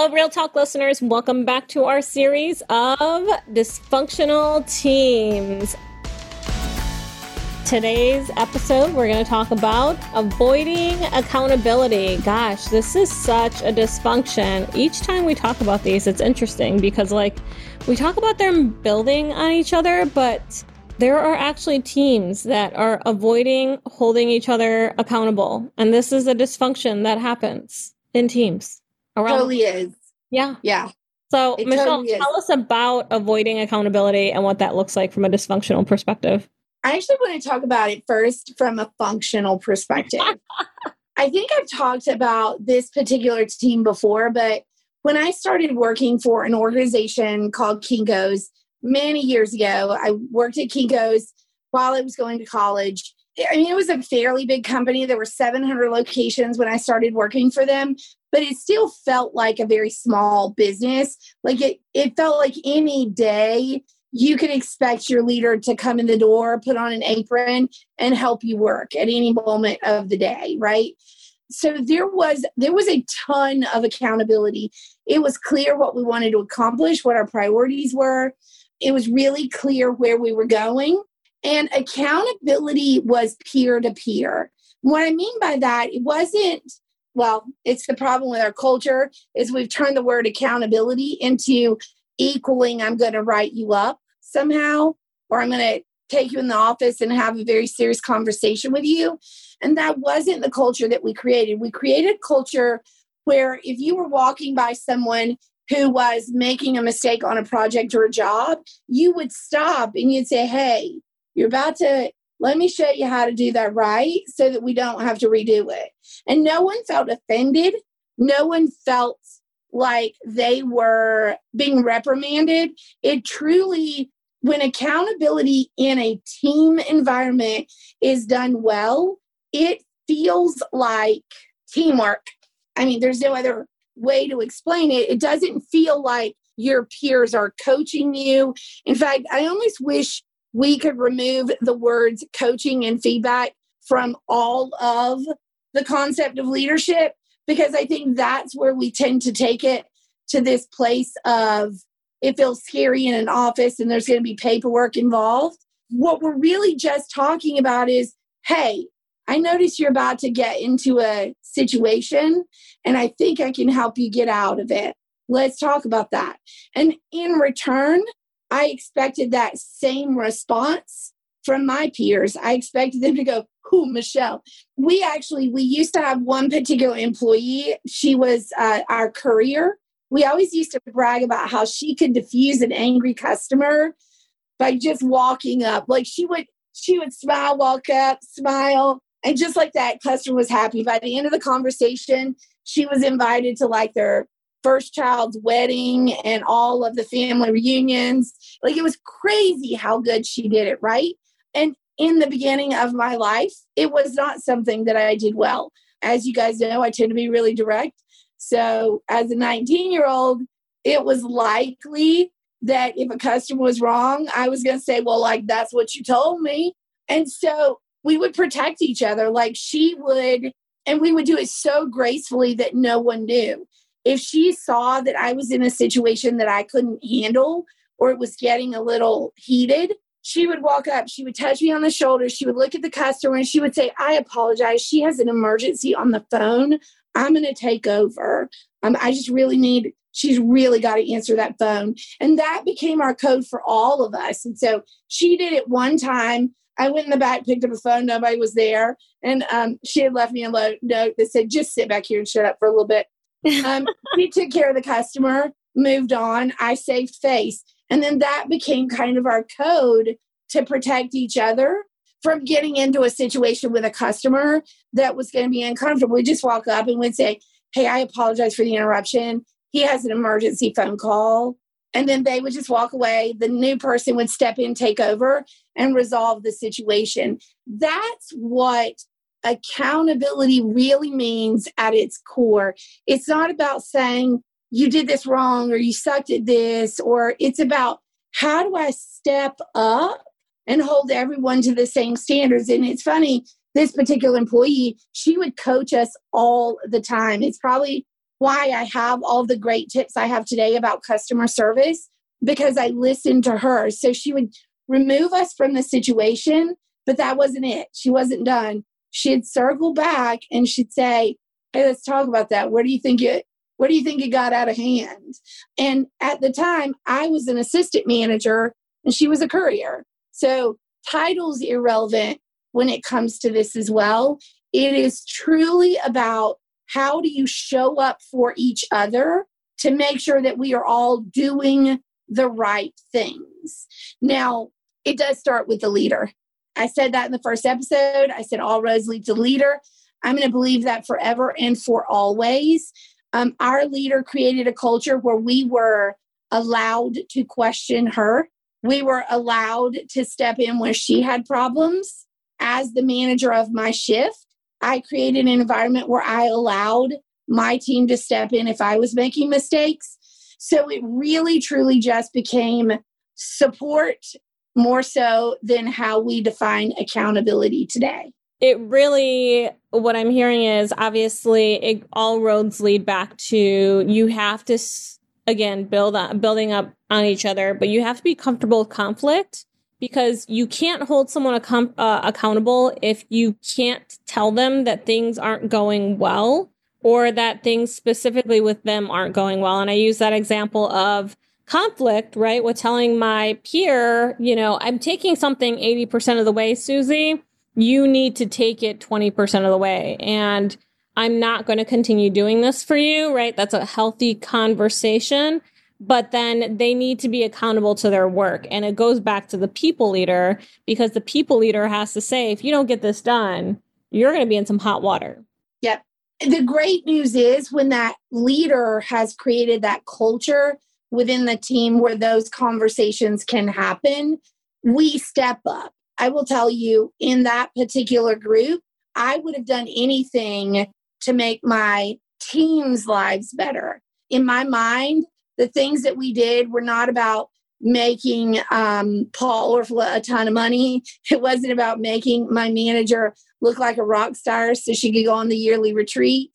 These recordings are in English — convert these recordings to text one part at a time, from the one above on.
Hello, Real Talk listeners. Welcome back to our series of dysfunctional teams. Today's episode, we're going to talk about avoiding accountability. Gosh, this is such a dysfunction. Each time we talk about these, it's interesting because, like, we talk about them building on each other, but there are actually teams that are avoiding holding each other accountable. And this is a dysfunction that happens in teams around. Totally is. Yeah. Yeah. So, it Michelle, totally tell us about avoiding accountability and what that looks like from a dysfunctional perspective. I actually want to talk about it first from a functional perspective. I think I've talked about this particular team before, but when I started working for an organization called Kinko's many years ago, I worked at Kinko's while I was going to college. I mean, it was a fairly big company. There were 700 locations when I started working for them, but it still felt like a very small business. Like it, it felt like any day you could expect your leader to come in the door, put on an apron, and help you work at any moment of the day, right? So there was there was a ton of accountability. It was clear what we wanted to accomplish, what our priorities were. It was really clear where we were going. And accountability was peer to peer. What I mean by that, it wasn't well, it's the problem with our culture is we've turned the word accountability into equaling I'm going to write you up somehow or I'm going to take you in the office and have a very serious conversation with you. And that wasn't the culture that we created. We created culture where if you were walking by someone who was making a mistake on a project or a job, you would stop and you'd say, Hey, you're about to let me show you how to do that right so that we don't have to redo it. And no one felt offended. No one felt like they were being reprimanded. It truly, when accountability in a team environment is done well, it feels like teamwork. I mean, there's no other way to explain it. It doesn't feel like your peers are coaching you. In fact, I almost wish we could remove the words coaching and feedback from all of the concept of leadership because I think that's where we tend to take it to this place of it feels scary in an office and there's going to be paperwork involved. What we're really just talking about is hey, I notice you're about to get into a situation and I think I can help you get out of it. Let's talk about that. And in return, I expected that same response from my peers. I expected them to go, Who, Michelle? We actually, we used to have one particular employee. She was uh, our courier. We always used to brag about how she could diffuse an angry customer by just walking up. Like she would, she would smile, walk up, smile, and just like that, customer was happy. By the end of the conversation, she was invited to like their first child's wedding and all of the family reunions. Like it was crazy how good she did it, right? And in the beginning of my life, it was not something that I did well. As you guys know, I tend to be really direct. So as a 19 year old, it was likely that if a customer was wrong, I was going to say, well, like, that's what you told me. And so we would protect each other. Like she would, and we would do it so gracefully that no one knew if she saw that I was in a situation that I couldn't handle or it was getting a little heated, she would walk up, she would touch me on the shoulder, she would look at the customer and she would say, I apologize. She has an emergency on the phone. I'm going to take over. Um, I just really need, she's really got to answer that phone. And that became our code for all of us. And so she did it one time. I went in the back, picked up a phone, nobody was there. And um, she had left me a note that said, just sit back here and shut up for a little bit. Um, took care of the customer, moved on. I saved face. And then that became kind of our code to protect each other from getting into a situation with a customer that was going to be uncomfortable. We just walk up and we'd say, Hey, I apologize for the interruption. He has an emergency phone call. And then they would just walk away. The new person would step in, take over, and resolve the situation. That's what accountability really means at its core. It's not about saying you did this wrong or you sucked at this, or it's about how do I step up and hold everyone to the same standards. And it's funny, this particular employee, she would coach us all the time. It's probably why I have all the great tips I have today about customer service because I listened to her. So she would remove us from the situation, but that wasn't it. She wasn't done. She'd circle back and she'd say, Hey, let's talk about that. Where do you think it what do you think it got out of hand? And at the time, I was an assistant manager and she was a courier. So title's irrelevant when it comes to this as well. It is truly about how do you show up for each other to make sure that we are all doing the right things. Now, it does start with the leader. I said that in the first episode. I said all roads lead to leader. I'm going to believe that forever and for always. Um, our leader created a culture where we were allowed to question her. We were allowed to step in where she had problems. As the manager of my shift, I created an environment where I allowed my team to step in if I was making mistakes. So it really, truly just became support more so than how we define accountability today. It really what i'm hearing is obviously it, all roads lead back to you have to again build on building up on each other but you have to be comfortable with conflict because you can't hold someone uh, accountable if you can't tell them that things aren't going well or that things specifically with them aren't going well. And i use that example of conflict right with telling my peer you know i'm taking something 80% of the way susie you need to take it 20% of the way. And I'm not going to continue doing this for you, right? That's a healthy conversation. But then they need to be accountable to their work. And it goes back to the people leader because the people leader has to say, if you don't get this done, you're going to be in some hot water. Yep. The great news is when that leader has created that culture within the team where those conversations can happen, we step up I will tell you in that particular group, I would have done anything to make my team's lives better. In my mind, the things that we did were not about making um, Paul or a ton of money. It wasn't about making my manager look like a rock star so she could go on the yearly retreat.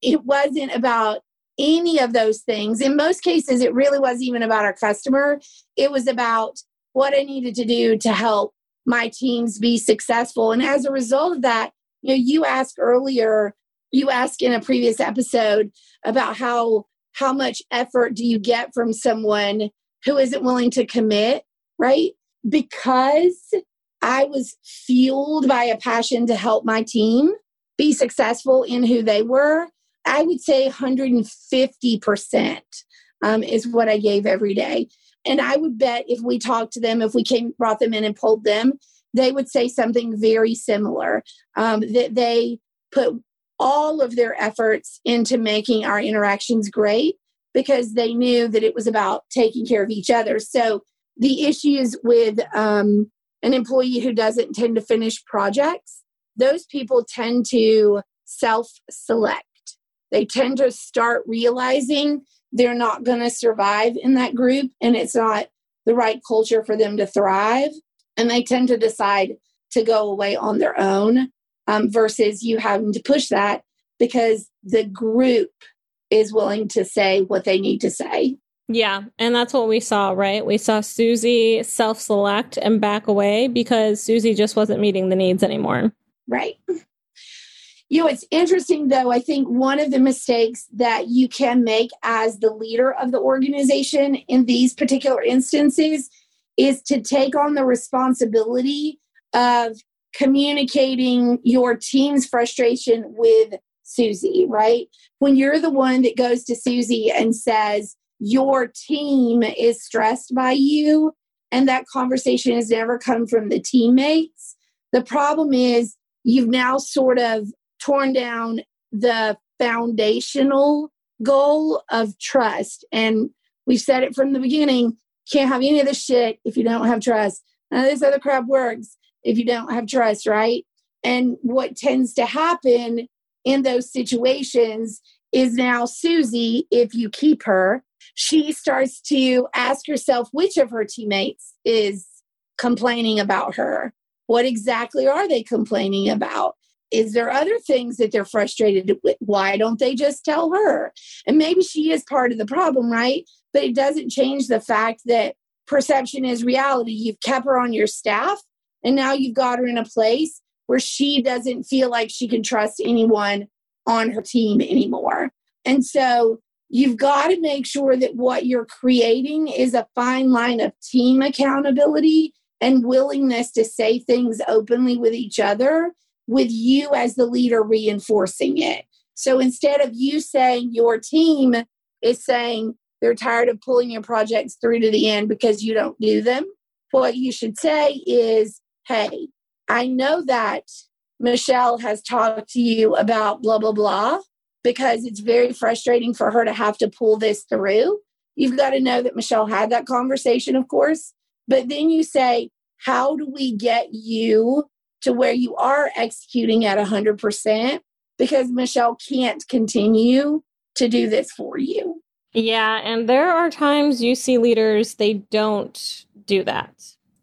It wasn't about any of those things. In most cases, it really wasn't even about our customer. It was about what I needed to do to help my teams be successful. And as a result of that, you know, you asked earlier, you asked in a previous episode about how how much effort do you get from someone who isn't willing to commit, right? Because I was fueled by a passion to help my team be successful in who they were. I would say 150% um, is what I gave every day. And I would bet if we talked to them, if we came, brought them in and polled them, they would say something very similar um, that they put all of their efforts into making our interactions great because they knew that it was about taking care of each other. So the issues with um, an employee who doesn't tend to finish projects, those people tend to self select. They tend to start realizing they're not going to survive in that group and it's not the right culture for them to thrive. And they tend to decide to go away on their own um, versus you having to push that because the group is willing to say what they need to say. Yeah, and that's what we saw, right? We saw Susie self select and back away because Susie just wasn't meeting the needs anymore. Right. You know, it's interesting though. I think one of the mistakes that you can make as the leader of the organization in these particular instances is to take on the responsibility of communicating your team's frustration with Susie, right? When you're the one that goes to Susie and says, Your team is stressed by you, and that conversation has never come from the teammates. The problem is you've now sort of torn down the foundational goal of trust. And we've said it from the beginning can't have any of this shit if you don't have trust. None of this other crap works if you don't have trust, right? And what tends to happen in those situations is now Susie, if you keep her, she starts to ask herself which of her teammates is complaining about her. What exactly are they complaining about? Is there other things that they're frustrated with? Why don't they just tell her? And maybe she is part of the problem, right? But it doesn't change the fact that perception is reality. You've kept her on your staff, and now you've got her in a place where she doesn't feel like she can trust anyone on her team anymore. And so you've got to make sure that what you're creating is a fine line of team accountability and willingness to say things openly with each other with you as the leader reinforcing it. So instead of you saying your team is saying they're tired of pulling your projects through to the end because you don't do them, what you should say is, hey, I know that Michelle has talked to you about blah, blah, blah, because it's very frustrating for her to have to pull this through. You've got to know that Michelle had that conversation, of course, but then you say, how do we get you to where you are executing at 100% because Michelle can't continue to do this for you. Yeah, and there are times you see leaders, they don't do that.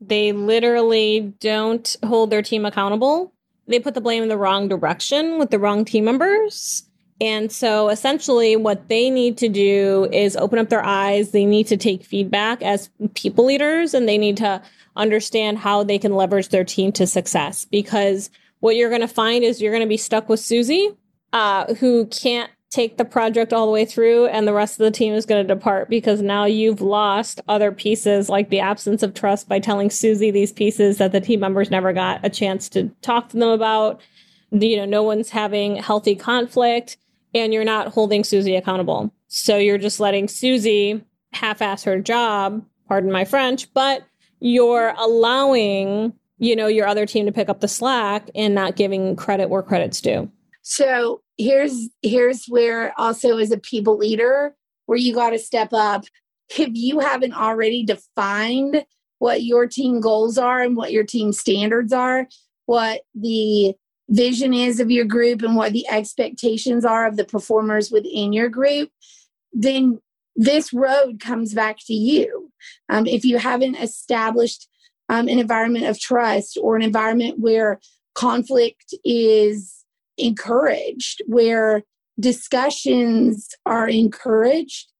They literally don't hold their team accountable. They put the blame in the wrong direction with the wrong team members. And so essentially, what they need to do is open up their eyes. They need to take feedback as people leaders and they need to understand how they can leverage their team to success. Because what you're going to find is you're going to be stuck with Susie, uh, who can't take the project all the way through, and the rest of the team is going to depart because now you've lost other pieces, like the absence of trust by telling Susie these pieces that the team members never got a chance to talk to them about. You know, no one's having healthy conflict, and you're not holding Susie accountable. So you're just letting Susie half ass her job, pardon my French, but you're allowing, you know, your other team to pick up the slack and not giving credit where credit's due. So here's here's where also as a people leader where you got to step up if you haven't already defined what your team goals are and what your team standards are what the vision is of your group and what the expectations are of the performers within your group then this road comes back to you. Um, if you haven't established um, an environment of trust or an environment where conflict is encouraged, where discussions are encouraged,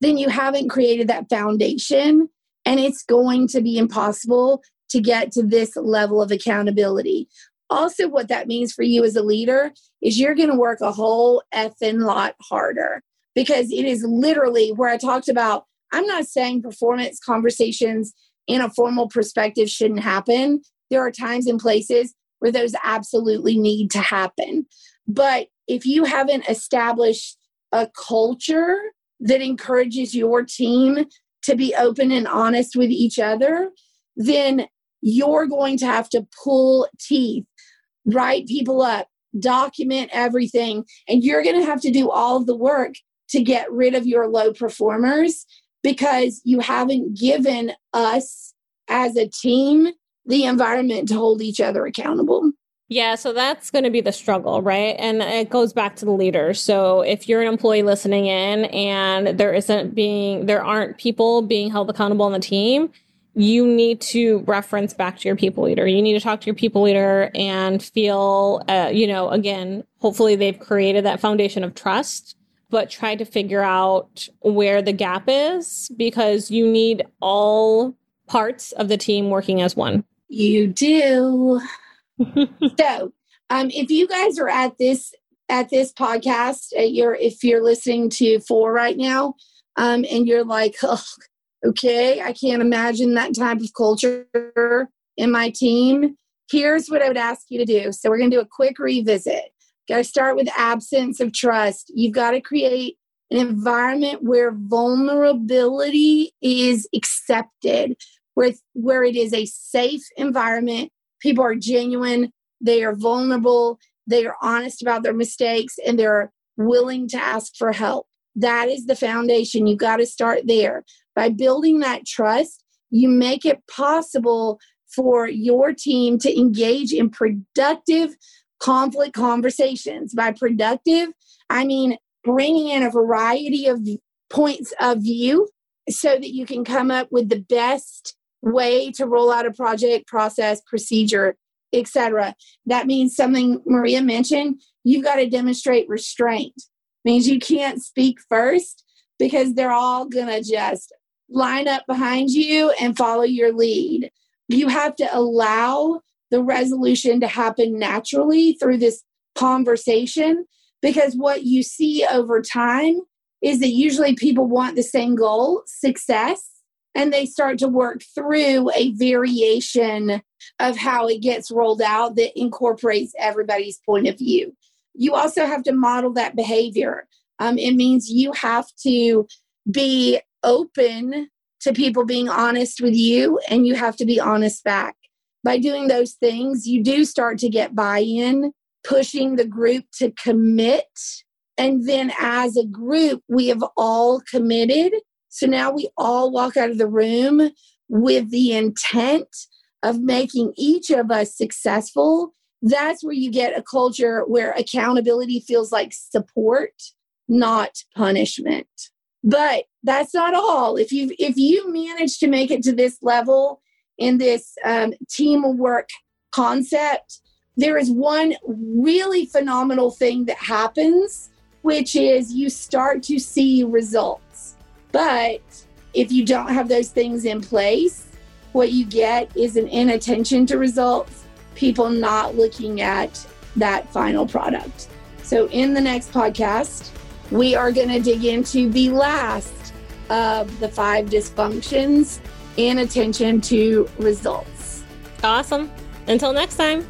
then you haven't created that foundation. And it's going to be impossible to get to this level of accountability. Also, what that means for you as a leader is you're going to work a whole effing lot harder because it is literally where I talked about. I'm not saying performance conversations in a formal perspective shouldn't happen. There are times and places where those absolutely need to happen. But if you haven't established a culture that encourages your team to be open and honest with each other, then you're going to have to pull teeth, write people up, document everything, and you're going to have to do all of the work to get rid of your low performers because you haven't given us as a team the environment to hold each other accountable. Yeah, so that's going to be the struggle, right? And it goes back to the leader. So if you're an employee listening in and there isn't being, there aren't people being held accountable on the team, you need to reference back to your people leader. You need to talk to your people leader and feel, uh, you know, again, hopefully they've created that foundation of trust but try to figure out where the gap is because you need all parts of the team working as one. You do. so, um, if you guys are at this at this podcast, uh, you're if you're listening to four right now, um, and you're like, oh, okay, I can't imagine that type of culture in my team. Here's what I would ask you to do. So we're going to do a quick revisit. Got to start with absence of trust. You've got to create an environment where vulnerability is accepted, where, where it is a safe environment. People are genuine, they are vulnerable, they are honest about their mistakes, and they're willing to ask for help. That is the foundation. You've got to start there. By building that trust, you make it possible for your team to engage in productive conflict conversations. By productive, I mean bringing in a variety of points of view so that you can come up with the best way to roll out a project, process, procedure etc. That means something Maria mentioned, you've got to demonstrate restraint. Means you can't speak first because they're all going to just line up behind you and follow your lead. You have to allow the resolution to happen naturally through this conversation because what you see over time is that usually people want the same goal, success, and they start to work through a variation of how it gets rolled out that incorporates everybody's point of view. You also have to model that behavior. Um, it means you have to be open to people being honest with you, and you have to be honest back. By doing those things, you do start to get buy in, pushing the group to commit. And then as a group, we have all committed so now we all walk out of the room with the intent of making each of us successful. That's where you get a culture where accountability feels like support, not punishment. But that's not all. If you if you manage to make it to this level in this um, teamwork concept, there is one really phenomenal thing that happens, which is you start to see results but if you don't have those things in place, what you get is an inattention to results, people not looking at that final product. So, in the next podcast, we are going to dig into the last of the five dysfunctions in attention to results. Awesome. Until next time.